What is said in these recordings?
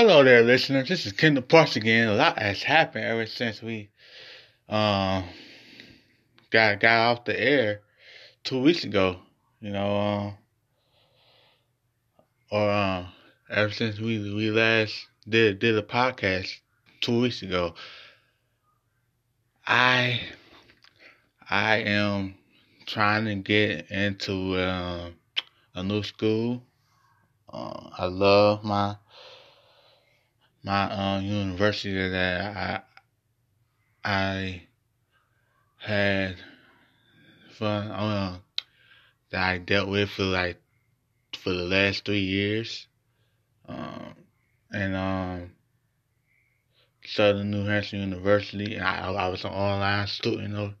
Hello there, listeners. This is Kendall Parks again. A lot has happened ever since we um got got off the air two weeks ago. You know, um, or um, ever since we we last did did a podcast two weeks ago. I I am trying to get into um, a new school. Uh, I love my my um, university that I I had fun uh, that I dealt with for like for the last three years, um, and um, Southern New Hampshire University. And I, I was an online student. Though.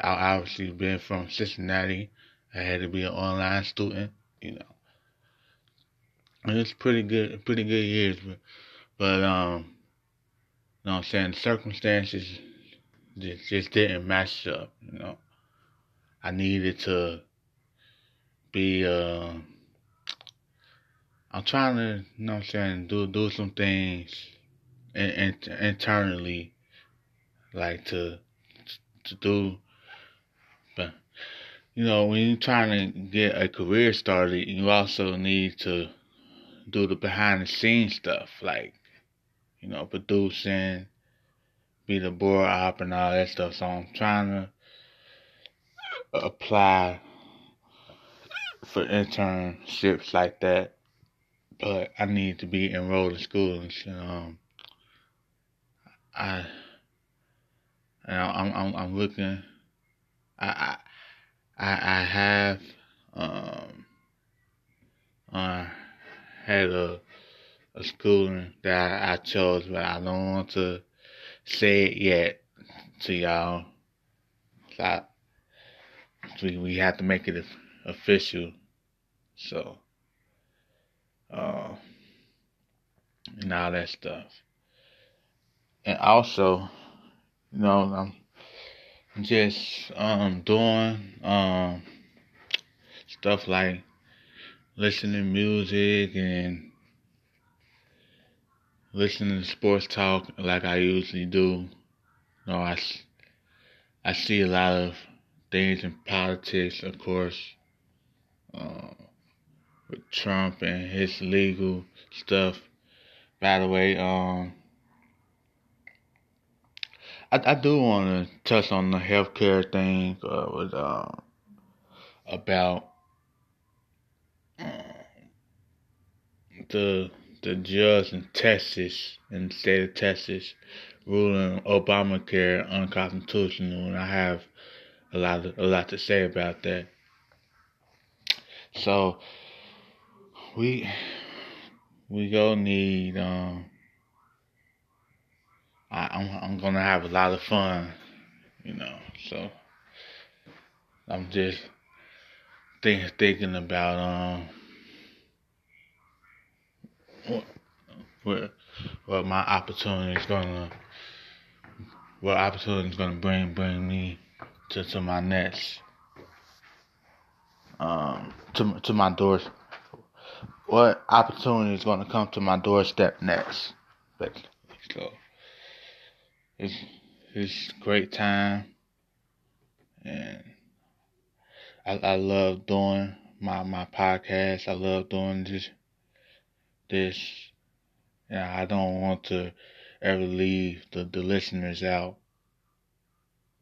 I obviously been from Cincinnati. I had to be an online student, you know. And it's pretty good, pretty good years, but but um, you know I'm saying circumstances just just didn't match up. You know, I needed to be uh. I'm trying to, you know I'm saying, do do some things in, in, internally, like to to do. But you know, when you're trying to get a career started, you also need to do the behind the scenes stuff, like you know, producing, be the board op and all that stuff. So I'm trying to apply for internships like that, but I need to be enrolled in school and um, I, I'm I'm I'm looking. I I I have um uh had a a schooling that I, I chose, but I don't want to say it yet to y'all. So we we have to make it official. So, uh, and all that stuff. And also, you know, I'm just um doing um stuff like listening to music and listening to sports talk like I usually do. You know, I, I see a lot of things in politics, of course, uh, with Trump and his legal stuff. By the way, um, I, I do want to touch on the healthcare thing uh, with uh, about uh, the the judge in Texas, in the state of Texas, ruling Obamacare unconstitutional, and I have a lot of, a lot to say about that. So we we go need um I, I'm I'm gonna have a lot of fun, you know. So I'm just think, thinking about um what what my opportunity is gonna what opportunity is gonna bring bring me to, to my next um to to my doors what opportunity is gonna come to my doorstep next? Basically so it's it's great time and I I love doing my my podcast. I love doing this this and I don't want to ever leave the, the listeners out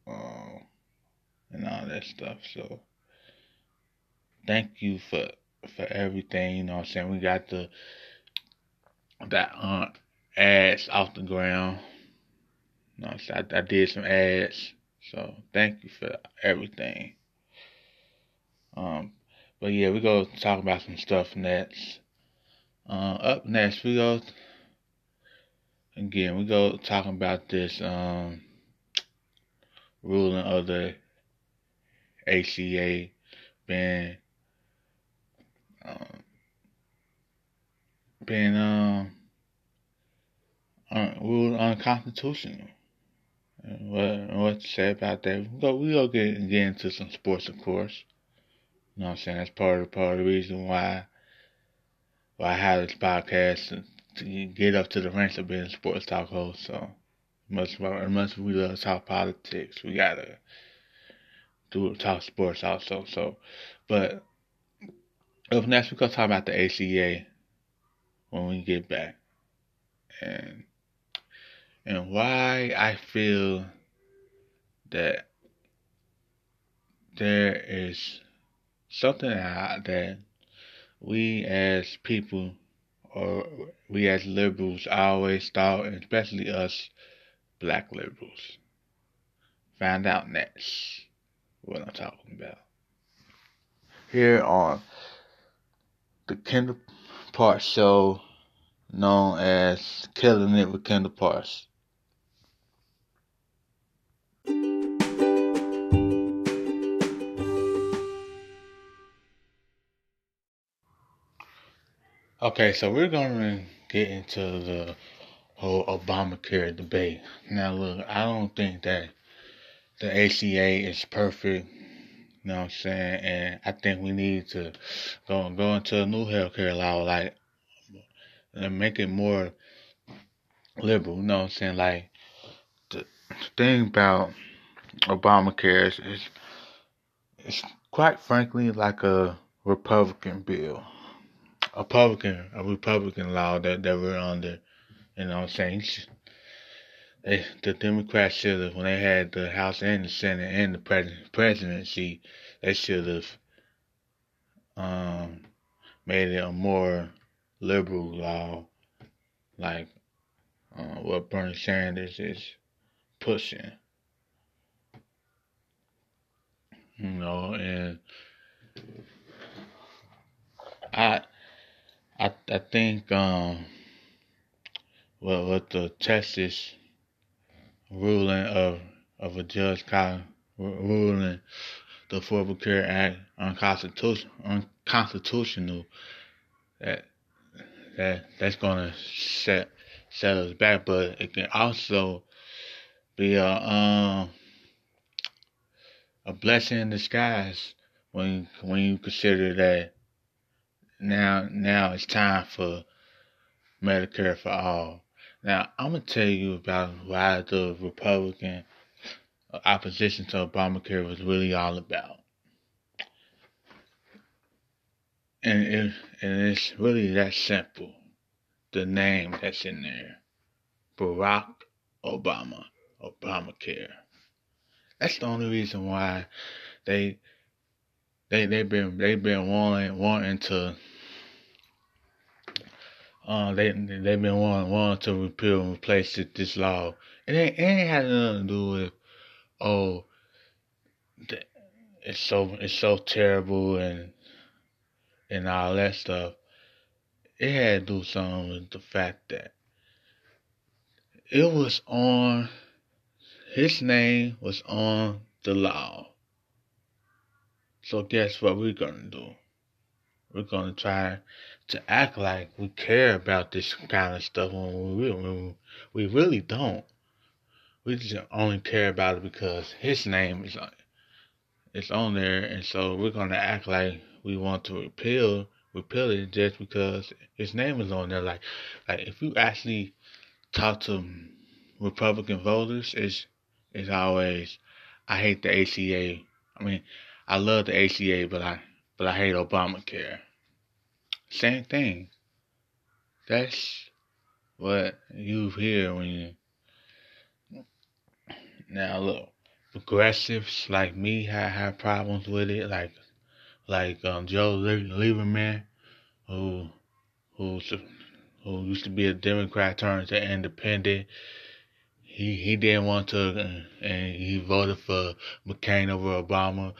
uh, and all that stuff. So thank you for for everything. You know what I'm saying? We got the that uh, ads off the ground. You know, so I, I did some ads. So thank you for everything. Um, but yeah, we go talk about some stuff next. Uh, up next, we go again, we go talking about this um, ruling of the ACA being um, being um, ruled unconstitutional. And what what to say about that? We go we go get get into some sports, of course. You know what I'm saying? That's part of part of the reason why why I have this podcast to get up to the ranks of being a sports talk host. So much much we love to talk politics, we gotta do talk sports also. So, but up next we're gonna talk about the ACA when we get back, and and why I feel that there is something that we as people or we as liberals always thought, especially us black liberals, find out next what I'm talking about. Here on the Kendall Parks show, known as Killing It with Kendall Parks. Okay, so we're to get into the whole Obamacare debate. Now, look, I don't think that the ACA is perfect. You know what I'm saying? And I think we need to go go into a new healthcare law, like and make it more liberal. You know what I'm saying? Like the thing about Obamacare is, is it's quite frankly like a Republican bill a Republican, a Republican law that, that we're under. You know I'm saying? They, the Democrats should have, when they had the House and the Senate and the pres- presidency, they should have um, made it a more liberal law, like uh, what Bernie Sanders is pushing. You know, and I I I think um well with the Texas ruling of of a judge ruling the Affordable Care Act unconstitutional unconstitutional that that that's gonna set set us back, but it can also be a um a blessing in disguise when when you consider that now now it's time for Medicare for all. Now I'm gonna tell you about why the Republican opposition to Obamacare was really all about. And it, and it's really that simple. The name that's in there. Barack Obama. Obamacare. That's the only reason why they they they've been they've been wanting wanting to uh, they they've been wanting, wanting to repeal and replace it, this law, and it, it ain't had nothing to do with oh, it's so it's so terrible and and all that stuff. It had to do something with the fact that it was on his name was on the law. So guess what we're gonna do? We're gonna try to act like we care about this kind of stuff when we when we really don't. We just only care about it because his name is on it's on there, and so we're gonna act like we want to repeal repeal it just because his name is on there. Like like if you actually talk to Republican voters, it's it's always I hate the ACA. I mean, I love the ACA, but I but I hate Obamacare. Same thing. That's what you hear when you. Now look, progressives like me have, have problems with it, like like um, Joe Lieberman, who who who used to be a Democrat turned to independent. He he didn't want to, and he voted for McCain over Obama.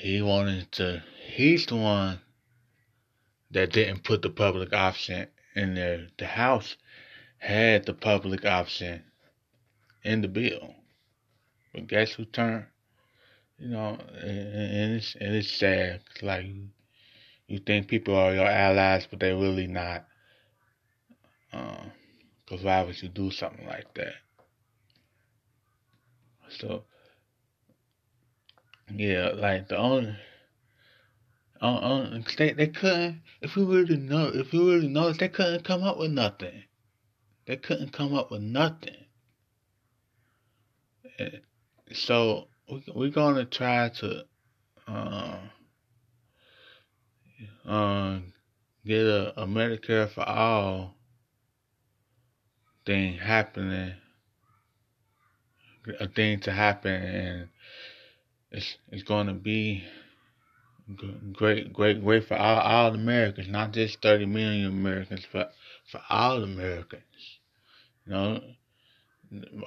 He wanted to. He's the one that didn't put the public option in there. The House had the public option in the bill. But guess who turned? You know, and it's and it's sad. Like you think people are your allies, but they're really not. Because uh, why would you do something like that? So yeah, like the only Uh, uh, they they couldn't. If we really know, if we really know, they couldn't come up with nothing. They couldn't come up with nothing. So we, we're gonna try to uh, uh, get a, a Medicare for all thing happening, a thing to happen, and it's it's going to be great, great, great for all all Americans, not just 30 million Americans, but for all Americans. You know,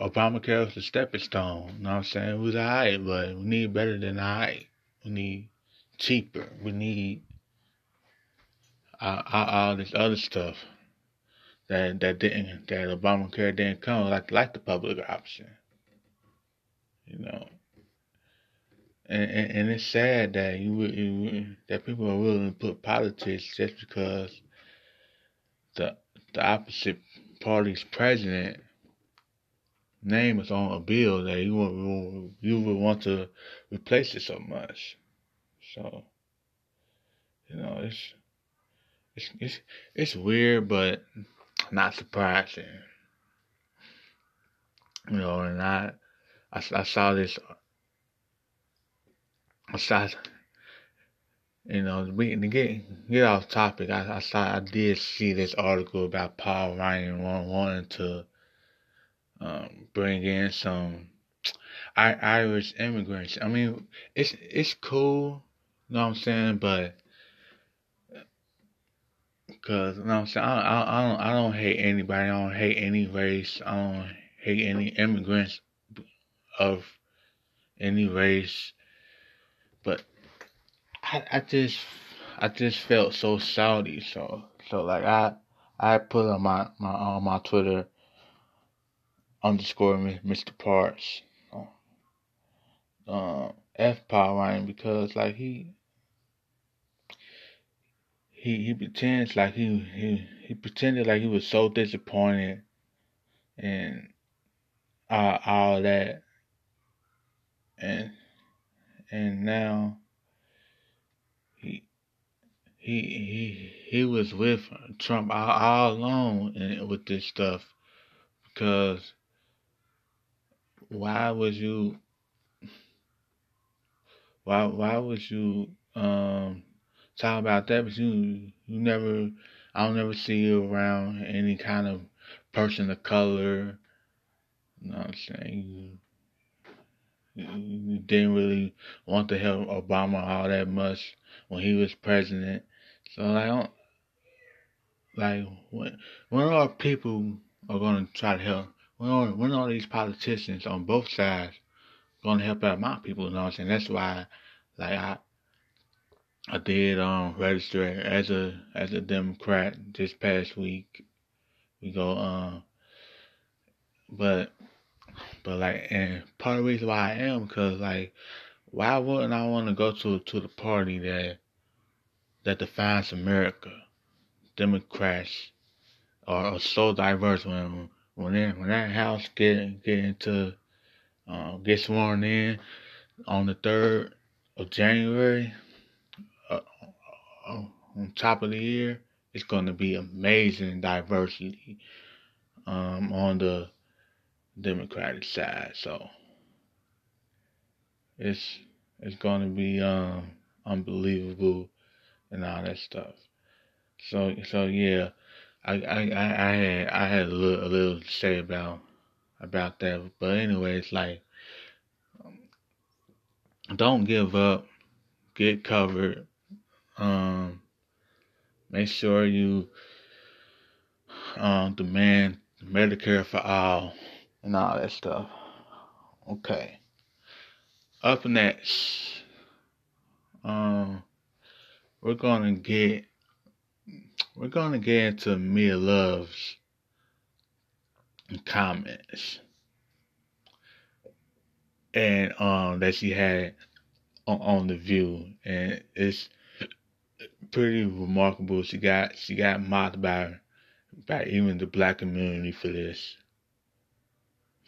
Obamacare was a stepping stone. You know what I'm saying? It was alright, but we need better than alright. We need cheaper. We need all, all, all this other stuff that that didn't that Obamacare didn't come like like the public option. You know. And, and, it's sad that you, you that people are willing to put politics just because the the opposite party's president name is on a bill that you would you would want to replace it so much. So you know it's it's it's it's weird, but not surprising. You know, and I I, I saw this. I saw you know, we to get get off topic. I, I I did see this article about Paul Ryan wanting to um, bring in some Irish immigrants. I mean, it's it's cool, you know what I'm saying, but because you know what I'm saying, I, I, I don't I don't hate anybody. I don't hate any race. I don't hate any immigrants of any race, but I I just I just felt so salty. So so like I I put on my my on my Twitter underscore Mr. Parts. Uh, F Paul Ryan because like he he he pretends like he he he pretended like he was so disappointed and all all that and and now he he he he was with Trump all, all and with this stuff because why would you why why would you um talk about that but you you never I don't ever see you around any kind of person of color. You know what I'm saying? Didn't really want to help Obama all that much when he was president. So like, I don't, like when when are people are gonna try to help when are, when are these politicians on both sides to help out my people? You know what I'm saying? That's why, like I, I did um register as a as a Democrat this past week. We go um, but but like and part of the reason why I am because like why wouldn't I want to go to to the party that that defines America? Democrats are, are so diverse when when that when that house get get into uh, get sworn in on the third of January, uh, uh, on top of the year, it's going to be amazing diversity um, on the Democratic side. So it's it's going to be um, unbelievable and all that stuff. So so yeah. I, I, I had I had a little, a little to say about about that, but anyways, like um, don't give up, get covered. Um, make sure you um demand Medicare for all and all that stuff. Okay. Up next, um, we're gonna get we're gonna get into Mia Love's comments and um that she had on, on the View, and it's pretty remarkable. She got she got mocked by by even the black community for this,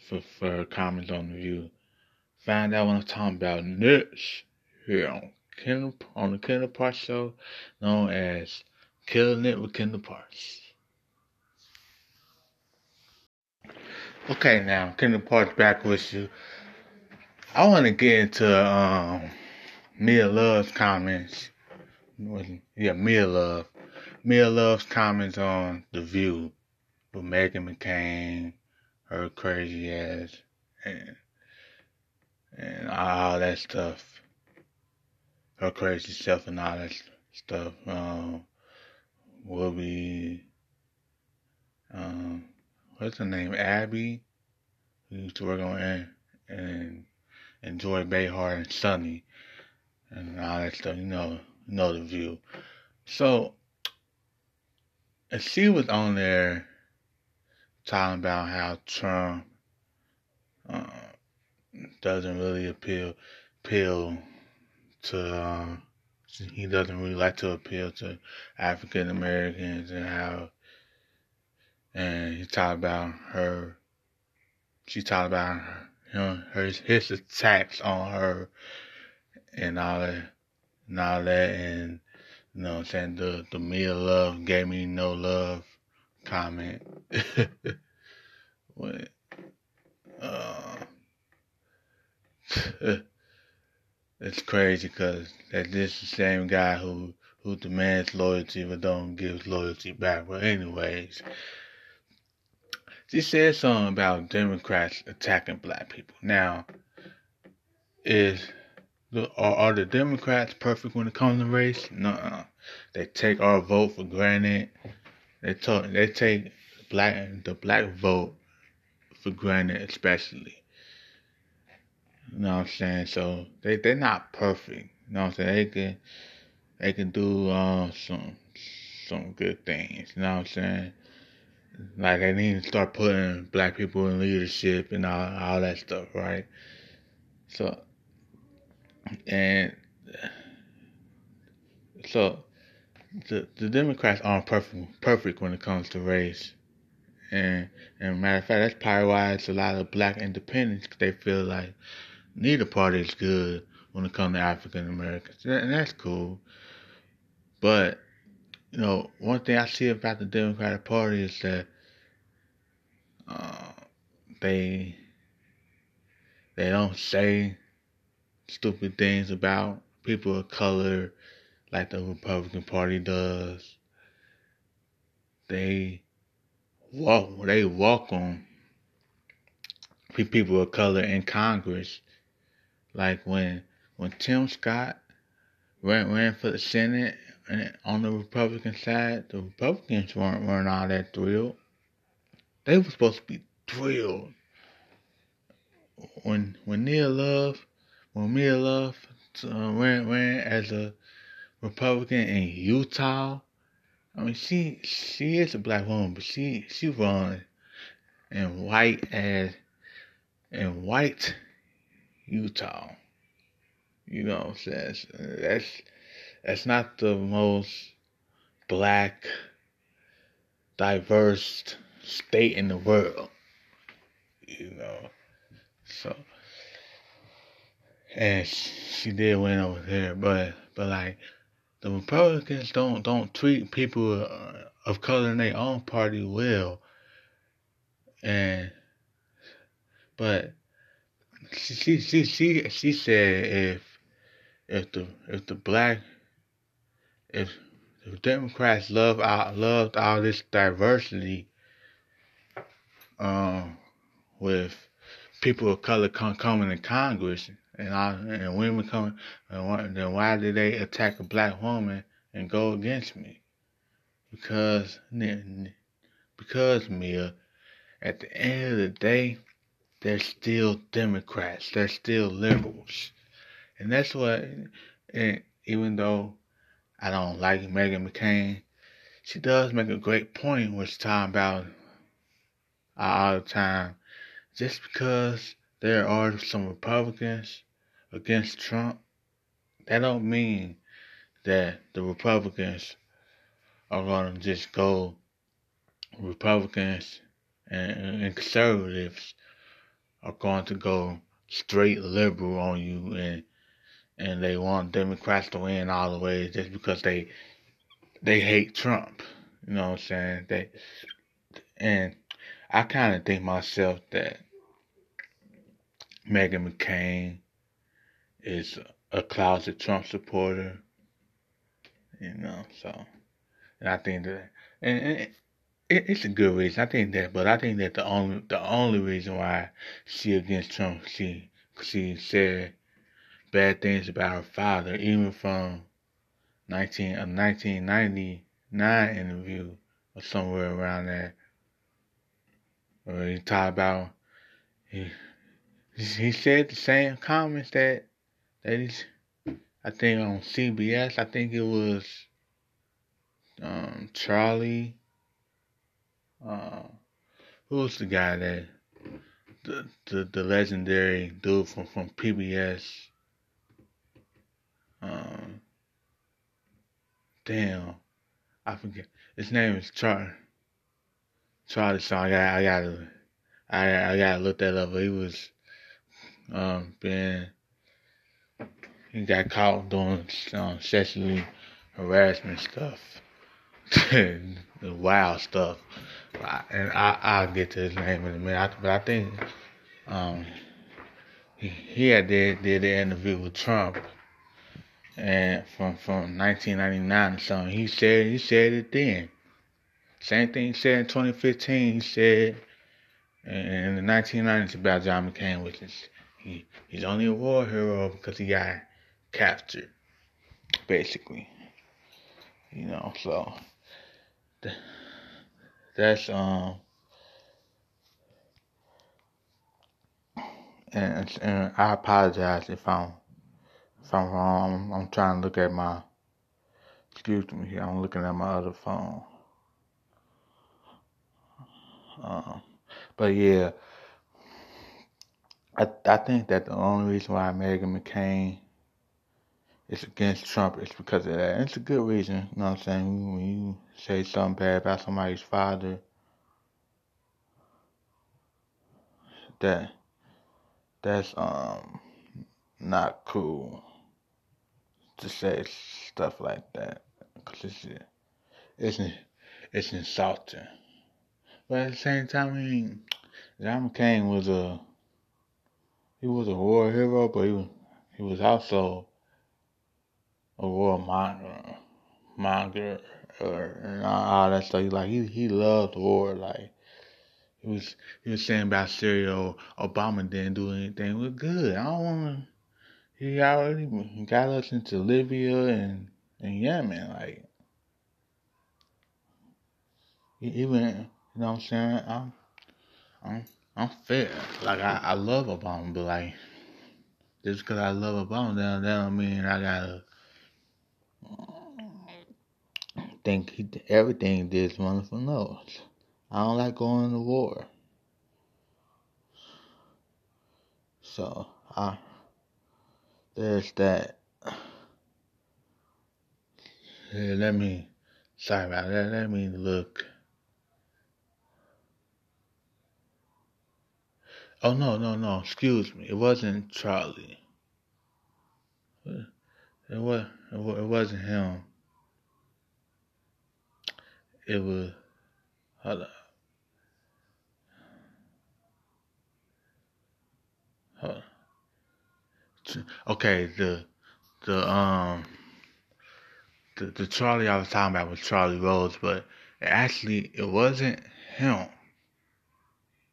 for for comments on the View. Find out what I'm talking about next here on Kendall on the Kendall Parks show, known as Killing It with Kendall Parks. Okay, now Kendall Parks back with you. I want to get into um, Mia Love's comments. Yeah, Mia Love. Mia Love's comments on The View with Meghan McCain, her crazy ass, and and all that stuff. Her crazy self and all that stuff. Um, will be um, what's her name? Abby, who used to work on and and and Joy Behar and Sunny and all that stuff. You know, you know the view. So, and she was on there talking about how Trump uh, doesn't really appeal appeal to um, he doesn't really like to appeal to African Americans and how and he talked about her she talked about her you know her his attacks on her and all that and all that and you know I'm saying the the Mia love gave me no love comment what uh it's crazy because that this is the same guy who who demands loyalty but don't give loyalty back. But anyways, she said something about Democrats attacking black people. Now, is the are, are the Democrats perfect when it comes to race? No, they take our vote for granted. They talk, they take black the black vote for granted, especially. You know what I'm saying? So they they're not perfect. You know what I'm saying? They can they can do uh, some some good things. You know what I'm saying? Like they need to start putting black people in leadership and all all that stuff, right? So and so the the Democrats aren't perfect perfect when it comes to race. And and matter of fact, that's probably why it's a lot of black independents. They feel like neither party is good when it comes to African Americans, and that's cool. But you know, one thing I see about the Democratic Party is that uh, they they don't say stupid things about people of color like the Republican Party does. They walk they welcome people of color in Congress like when when Tim Scott ran ran for the Senate and on the Republican side, the Republicans weren't weren't all that thrilled. They were supposed to be thrilled when when Neil Love when Mia Love uh, ran ran as a Republican in Utah. I mean, she she is a black woman, but she she run in white as in white Utah. You know what I'm saying? That's that's not the most black, diverse state in the world. You know. So and she did win over there, but but like the Republicans don't don't treat people uh, of color in their own party well, and but she she she she, she said if if the if the black if the Democrats love all, loved all this diversity um with people of color coming in Congress and all, and women coming and then why did they attack a black woman and go against me because because Mia at the end of the day they're still Democrats. They're still liberals. And that's what, and even though I don't like Meghan McCain, she does make a great point she's talking about all the time. Just because there are some Republicans against Trump, that don't mean that the Republicans are going to just go Republicans and, and conservatives are going to go straight liberal on you and and they want Democrats to win all the way just because they they hate Trump. You know what I'm saying? They and I kind of think myself that Meghan McCain is a closet Trump supporter. You know, so and I think that and, and it, it's a good reason. I think that, but I think that the only the only reason why she against Trump, she she said bad things about her father, even from 19 a 1999 interview or somewhere around there, where he talked about he he said the same comments that that he's I think on CBS. I think it was um, Charlie. Uh, who was the guy that the, the the legendary dude from from PBS? Um, damn, I forget. His name is Charlie. Charlie So I got I gotta I I gotta look that up. He was um being he got caught doing um, sexually harassment stuff, the wild stuff. And I I'll get to his name in a minute. But I think um he he had did did the interview with Trump and from from 1999 or something. He said he said it then. Same thing he said in 2015. He said in the 1990s about John McCain, which is he he's only a war hero because he got captured, basically. You know, so that's um and and I apologize if I'm if I'm wrong. I'm, I'm trying to look at my excuse me here. I'm looking at my other phone. Um, but yeah, I I think that the only reason why Meghan McCain is against Trump it's because of that. It's a good reason, you know what I'm saying? When you say something bad about somebody's father, that that's um not cool to say stuff like that because it's it's it's insulting. But at the same time, I mean, John McCain was a he was a war hero, but he was he was also a monger, monger, or and all that stuff. Like he he loved war. Like he was he was saying about Syria, Obama didn't do anything. We're good. I don't want to. He already got us into Libya and and Yemen. Like even you know what I'm saying? I'm, I'm, I'm fair. Like I, I love Obama, but like just because I love Obama, that, that don't mean I gotta think he, everything he did is wonderful. No, I don't like going to war. So I there's that. Let me sorry about that. Let me look. Oh no, no, no. Excuse me. It wasn't Charlie. It was. It wasn't him. It was. Hold up. Hold Okay, the the um the the Charlie I was talking about was Charlie Rose, but actually it wasn't him.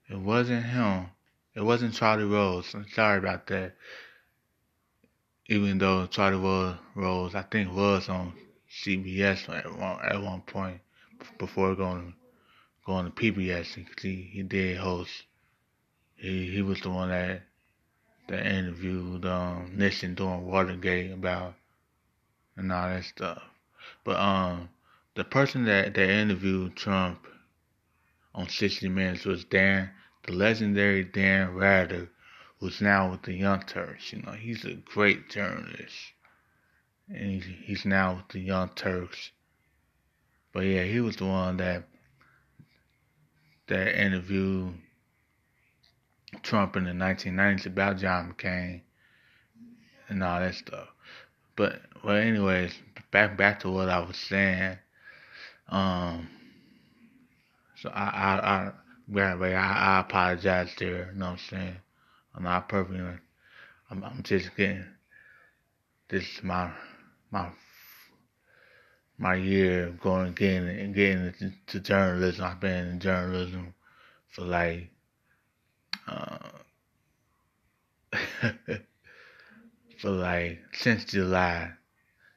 It wasn't him. It wasn't Charlie Rose. I'm sorry about that. Even though Charlie Rose, I think, was on CBS at one, at one point before going going to PBS he, he did host. He he was the one that that interviewed um, Nixon during Watergate about and all that stuff. But um, the person that that interviewed Trump on 60 Minutes was Dan the legendary Dan Rather, who's now with the Young Turks. You know, he's a great journalist, and he's now with the Young Turks. But yeah, he was the one that that interviewed Trump in the 1990s about John McCain and all that stuff. but well, anyways, back back to what I was saying. Um, so I I I I, I apologize there. You know what I'm saying? I'm not perfect. I'm I'm just getting this is my my my year going getting and getting into journalism. I've been in journalism for like uh, for like since July,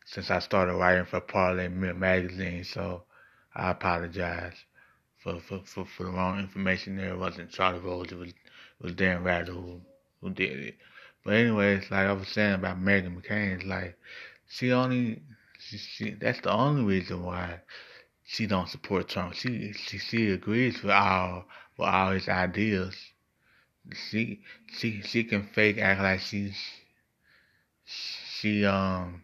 since I started writing for Parlay magazine. So I apologize for for, for, the wrong information there. It wasn't Charlie Rose. It was was Dan Rather who who did it. But anyways, like I was saying about Meghan McCain, like she only she, she that's the only reason why she don't support Trump. She she she agrees with all with all his ideas. She she she can fake act like she's she um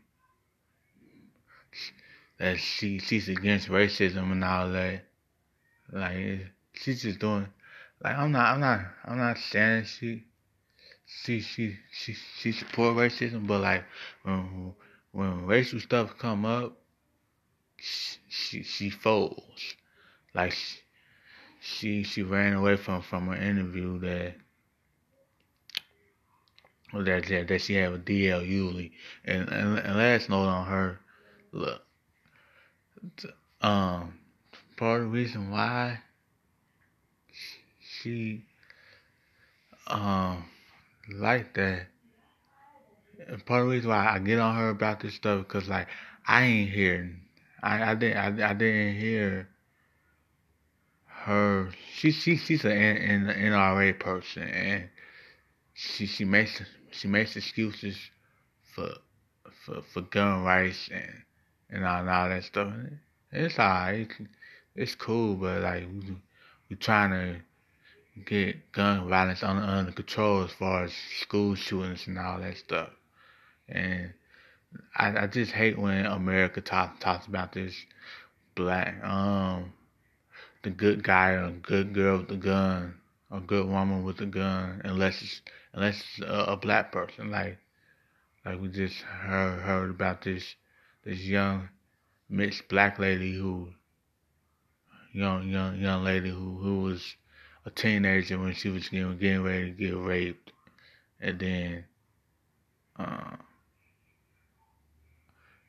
that she she's against racism and all that. Like she's just doing like I'm not I'm not I'm not saying she she she she she support racism, but like when when racial stuff come up, she she, she folds. Like she, she ran away from from an interview that that that, that she had with DL Hughley. And, and and last note on her, look, um, part of the reason why she um like that. And part of the reason why I get on her about this stuff because like I ain't hearing, I I didn't I, I didn't hear her. She she she's an, NRA person and she she makes she makes excuses for for for gun rights and and all, and all that stuff. It's alright. It's, it's cool, but like we we trying to get gun violence under, under control as far as school shootings and all that stuff. And I, I just hate when America talk, talks about this black, um, the good guy or good girl with the gun, or good woman with the gun, unless it's unless it's a, a black person. Like, like we just heard heard about this this young mixed black lady who young young young lady who who was a teenager when she was getting, getting ready to get raped, and then, uh,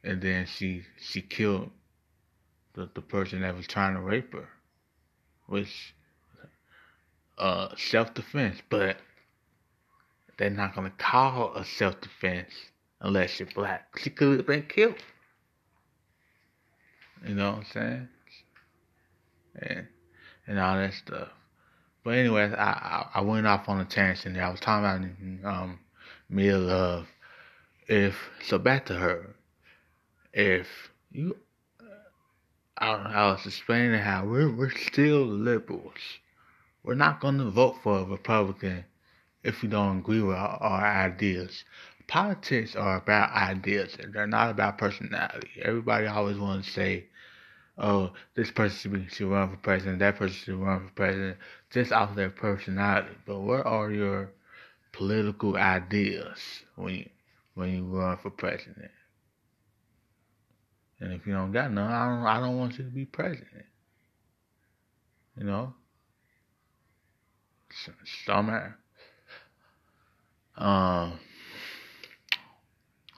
and then she she killed the the person that was trying to rape her, which uh self defense, but they're not gonna call a self defense unless you're black. She could have been killed. You know what I'm saying? And and all that stuff. But anyway, I, I, I went off on a tangent there. I was talking about um Mia Love. If so, back to her. If you, I, I was explaining how we're we're still liberals. We're not going to vote for a Republican if we don't agree with our, our ideas. Politics are about ideas. They're not about personality. Everybody always wants to say oh, this person should, be, run for president, that person should run for president, just off their personality. But what are your political ideas when you when you run for president? And if you don't got none, I don't I don't want you to be president. You know? Summer. Um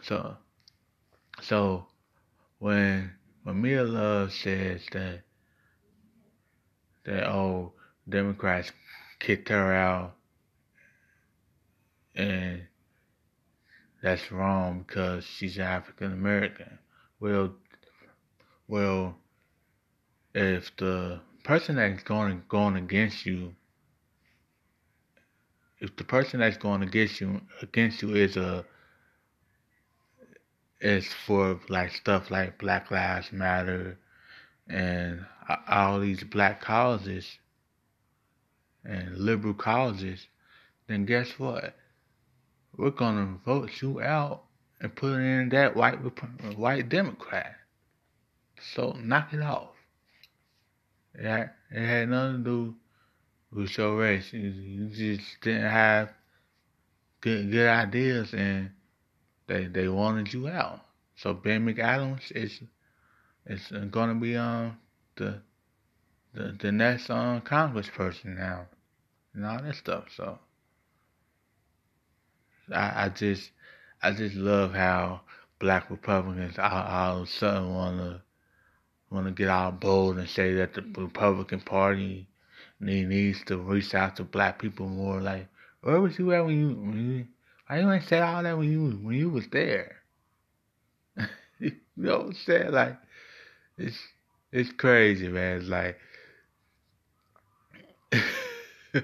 so so when Mia Love says that that oh Democrats kicked her out and that's wrong because she's African American. Well, well, if the person that's going going against you, if the person that's going against you against you is a is for like stuff like Black Lives Matter and all these black causes and liberal causes, then guess what? We're gonna vote you out and put in that white white Democrat. So knock it off. It had, it had nothing to do with your race. You, you just didn't have good good ideas and they they wanted you out. so Ben McAdams is is going to be um the the the next um congressperson now and all that stuff. So I I just I just love how black Republicans all, all of a sudden want to get all bold and say that the Republican Party needs to reach out to black people more. Like, where was you at when you, when you why you ain't say all that when you when you was there? you know what I'm saying? Like, it's it's crazy, man. It's like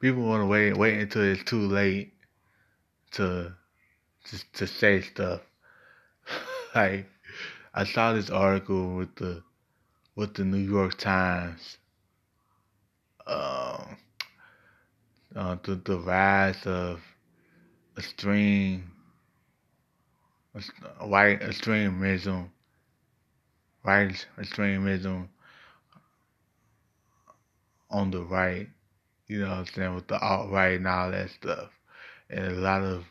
people want to wait wait until it's too late to to to say stuff. like I saw this article with the with the New York Times. Um, uh, the the rise of extreme white extremism, white extremism on the right. You know what I'm saying with the alt right and all that stuff, and a lot of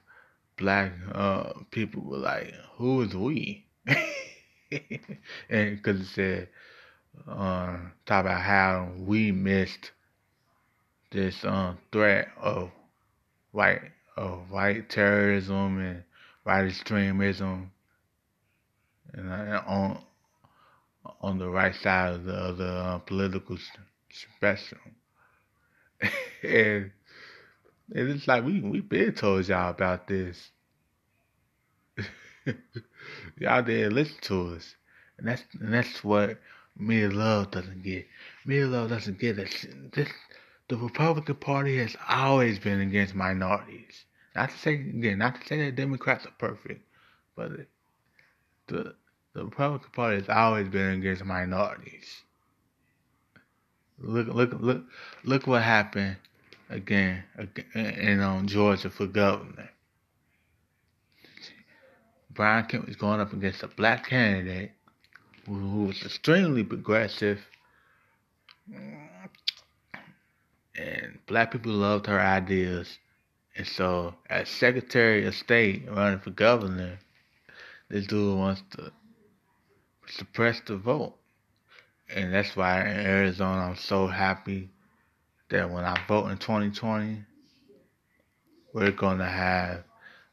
black uh, people were like, "Who is we?" and because it said, uh, talk about how we missed this um, threat of white of white terrorism and white extremism, and uh, on on the right side of the, of the uh, political spectrum, and it's like we we been told y'all about this. Y'all didn't listen to us. And that's and that's what Mia Love doesn't get. Mia Love doesn't get us. This the Republican Party has always been against minorities. Not to say again, not to say that Democrats are perfect, but the the Republican Party has always been against minorities. Look look look look what happened again, again in um, Georgia for governor. Brian Kemp was going up against a black candidate who, who was extremely progressive. And black people loved her ideas. And so, as Secretary of State running for governor, this dude wants to suppress the vote. And that's why in Arizona, I'm so happy that when I vote in 2020, we're going to have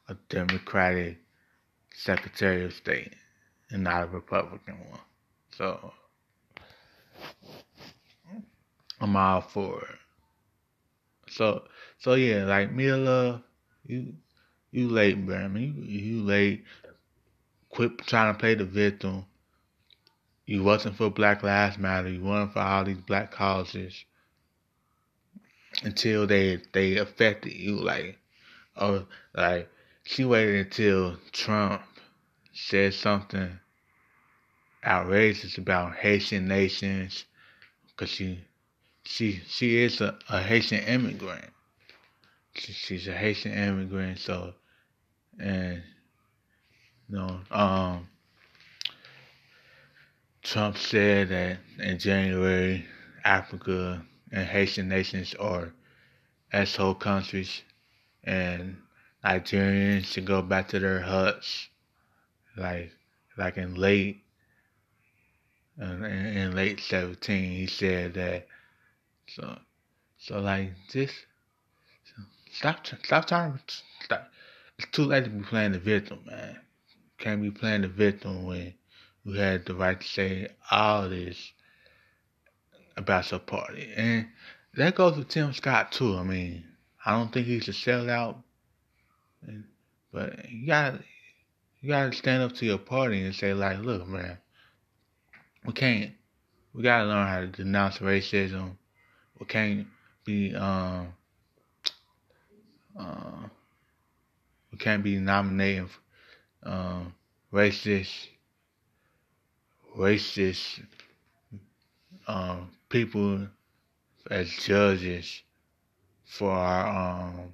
a Democratic Secretary of State and not a Republican one. So I'm all for it. So so yeah, like Love, you you late, man. You you late. Quit trying to play the victim. You wasn't for Black Lives Matter. You weren't for all these black causes until they they affected you. Like, oh, like she waited until Trump said something outrageous about Haitian nations because she she she is a, a Haitian immigrant. She, she's a Haitian immigrant, so and you know um Trump said that in January Africa and Haitian nations are asshole countries and Nigerians should go back to their huts, like like in late in, in late seventeen. He said that. So so like just stop stop trying stop. It's too late to be playing the victim, man. Can't be playing the victim when you had the right to say all this about your party. And that goes with Tim Scott too. I mean, I don't think he's a sellout but you gotta you gotta stand up to your party and say like, look, man, we can't. We gotta learn how to denounce racism. Can't be um uh, we can't be nominating um racist racist um people as judges for our um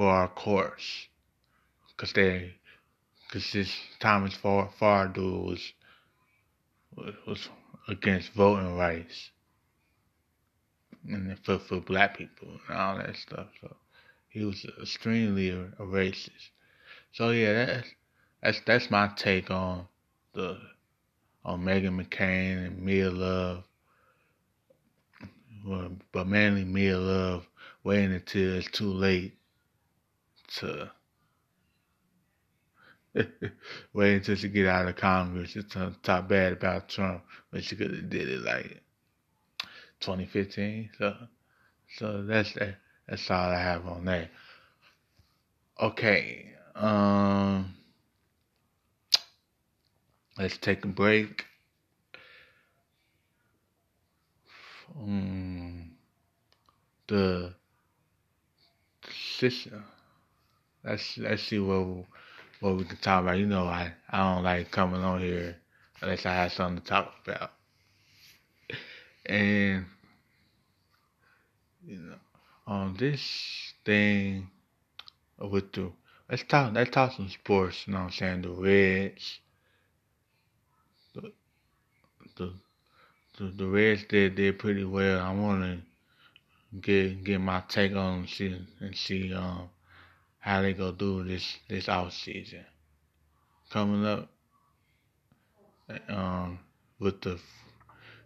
for our courts, cause they, cause this Thomas Farr Fardu was was against voting rights and for for black people and all that stuff. So he was extremely a, a racist. so yeah, that's that's that's my take on the on Meghan McCain and Mia Love. Well, but mainly Mia Love waiting until it's too late to wait until she get out of Congress to talk bad about Trump, but she could have did it like 2015. So, so that's that. That's all I have on that. Okay, um, let's take a break. Um, the system. Let's let's see what what we can talk about. You know, I I don't like coming on here unless I have something to talk about. And you know, on this thing with the let's talk let's talk some sports. You know what I'm saying? The Reds, the the the, the Reds did did pretty well. I want to get get my take on see and see um how they gonna do this this off season coming up um with the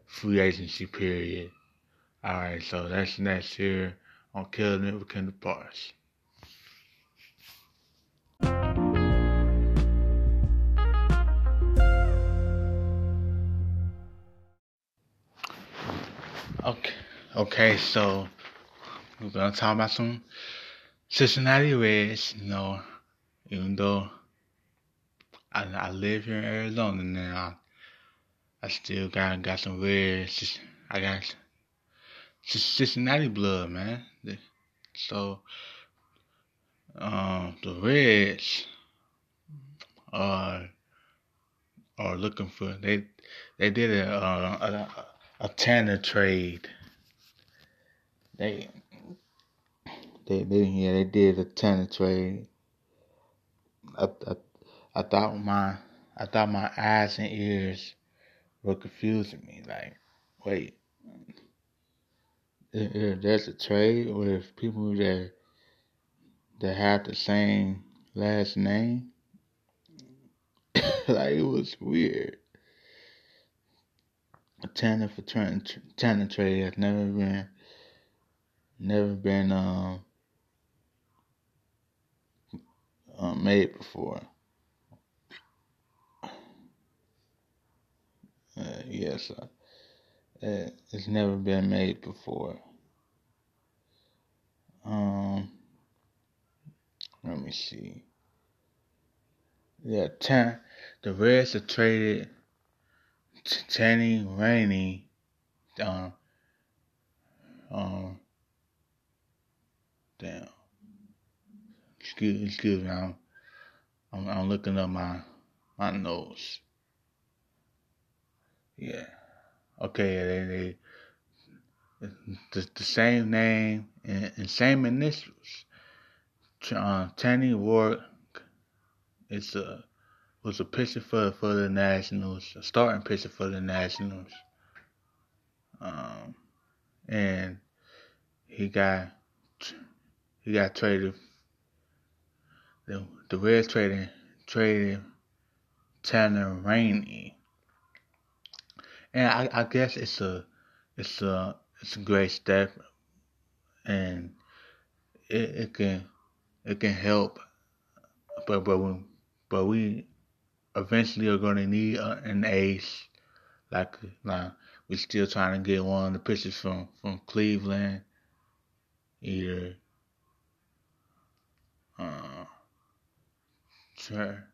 free agency period. All right, so that's next here on Killing It with Kendall Parks. Okay, okay, so we're gonna talk about some Cincinnati Reds. You know, even though I, I live here in Arizona now, I still got got some Reds. I got Cincinnati blood, man. So, um, the Reds are are looking for they they did a a, a Tanner trade. They they they yeah they did a Tanner trade. I, I I thought my I thought my eyes and ears were confusing me. Like, wait, if there's a trade with people that that have the same last name. like it was weird. A Tanner for Tanner trade has never been never been um, um made before. Uh, yes, uh, uh, it's never been made before. Um, let me see. Yeah, ten, the Reds have traded Tanner Rainey, um, um, damn. Excuse, excuse me, I'm, I'm, I'm looking up my my notes. Yeah. Okay, they, they the, the same name and, and same initials. Uh, Tanner Ward is a was a pitcher for for the Nationals, a starting pitcher for the Nationals. Um, and he got he got traded. The the Reds traded traded Tanner Rainey and I, I guess it's a it's a it's a great step, and it, it can it can help, but but we, but we eventually are going to need an ace. Like now, we're still trying to get one of the pitchers from from Cleveland, either. Uh, sure.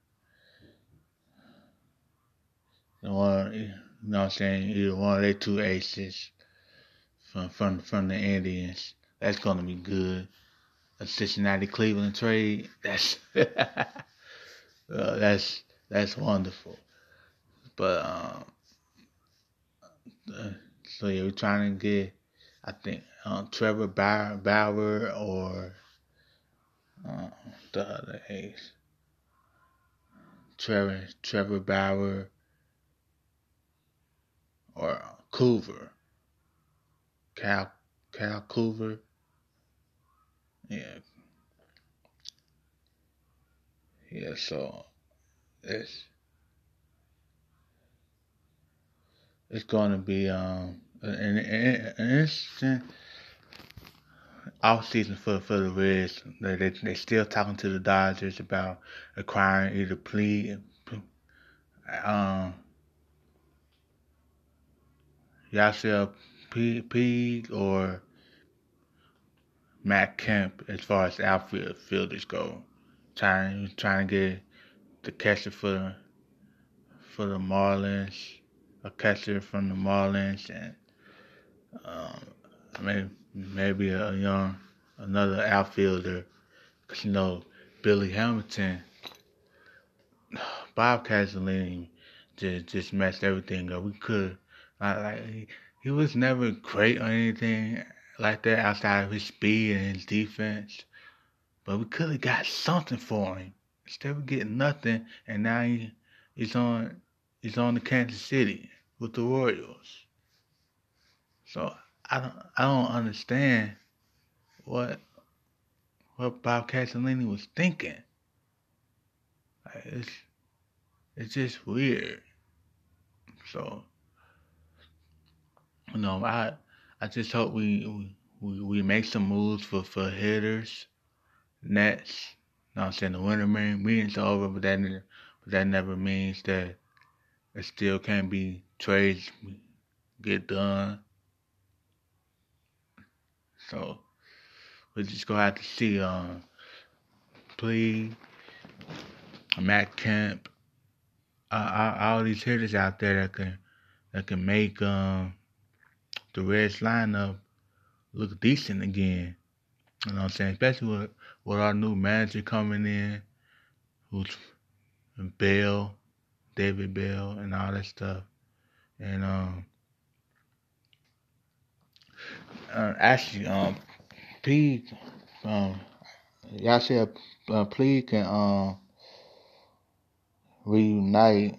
One you know what I'm saying? Either one of their two aces from from from the Indians. That's gonna be good. A Cincinnati Cleveland trade. That's uh, that's that's wonderful. But um, uh, so yeah, we're trying to get I think um, Trevor Bauer, Bauer or uh, the other ace. Trevor Trevor Bauer or Kluber. Cal Cal Kluber. Yeah. yeah, so it's it's going to be um an, an, an off season for for the Reds. They they they still talking to the Dodgers about acquiring either plea um Yasiel Puig or Matt Kemp as far as outfield fielders go. Trying trying to get the catcher for for the Marlins, a catcher from the Marlins, and um, maybe maybe a young another outfielder. Cause you know Billy Hamilton, Bob Castellini just just messed everything up. We could like, he, he was never great or anything like that outside of his speed and his defense. But we could have got something for him. Instead of getting nothing, and now he, he's on he's on the Kansas City with the Royals. So I don't I don't understand what what Bob Castellini was thinking. Like it's it's just weird. So you know I I just hope we we, we make some moves for, for hitters, nets. You know I'm saying? The winter meeting's over, but that, but that never means that it still can't be trades get done. So we're just gonna have to see um Puig Matt Kemp, uh, all these hitters out there that can that can make um the Reds lineup look decent again. You know what I'm saying? Especially with, with our new manager coming in, who's Bell, David Bell, and all that stuff. And um, uh, actually, um, P, um, y'all said uh, Puig can um reunite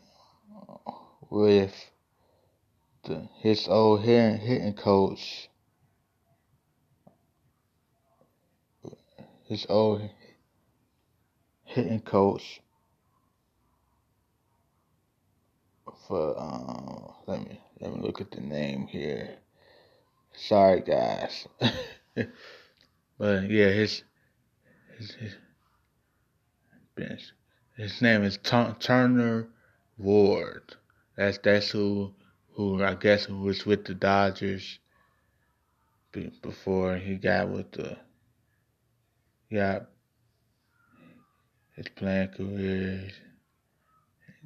with the, his old hitting, hitting coach his old hitting coach for um let me let me look at the name here. Sorry guys. but yeah his his, his, his name is T- Turner Ward. That's that's who who I guess who was with the Dodgers before he got with the got his playing career.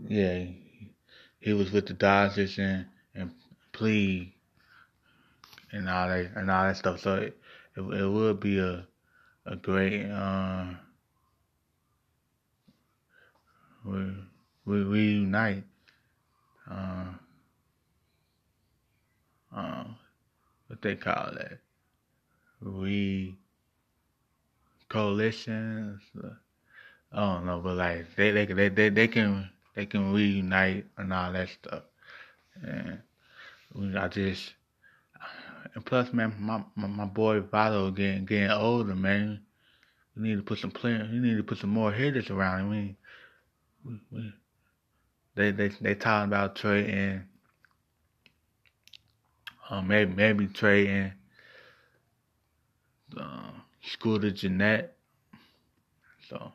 Yeah, he was with the Dodgers and and played and all that and all that stuff. So it it, it would be a a great uh, we we reunite. Uh, uh, what they call that? We coalitions. I don't know, but like they they they they, they can they can reunite and all that stuff. And I just and plus, man, my my, my boy Votto getting getting older, man. We need to put some players. We need to put some more hitters around. I mean, we, we, they they they talking about trading. Um, maybe maybe trading. Um, Scooter Gennett. So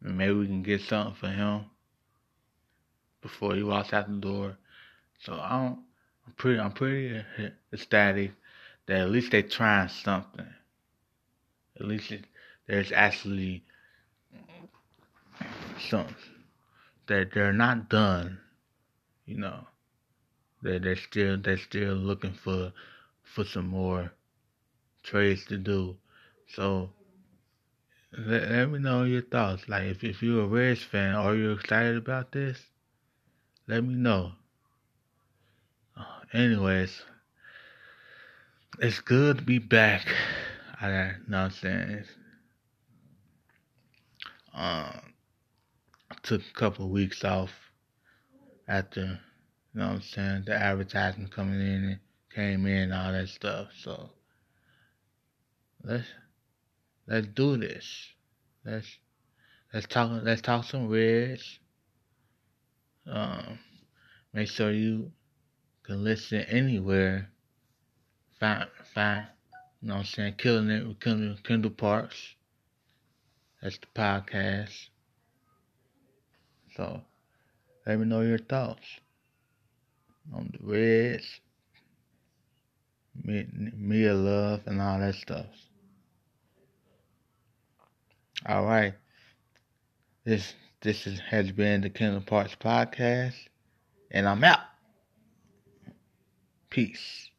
maybe we can get something for him before he walks out the door. So I don't, I'm pretty I'm pretty ecstatic that at least they're trying something. At least it, there's actually something that they're not done. You know, that they're still they're still looking for for some more trades to do. So let, let me know your thoughts. Like if, if you're a Reds fan, are you excited about this? Let me know. Anyways, it's good to be back. I know I'm saying. Um, I took a couple of weeks off after, you know I'm saying, the advertisement coming in and came in and all that stuff. So let's let's do this. Let's let's talk let's talk some Reds. Um, make sure you can listen anywhere. Fine, fine. You know what I'm saying? Killing it with Kendall, Kendall Parks. That's the podcast. So let me know your thoughts on the Reds, Mia Love, and all that stuff. All right. This this is, has been the Kendall Parks podcast, and I'm out. Peace.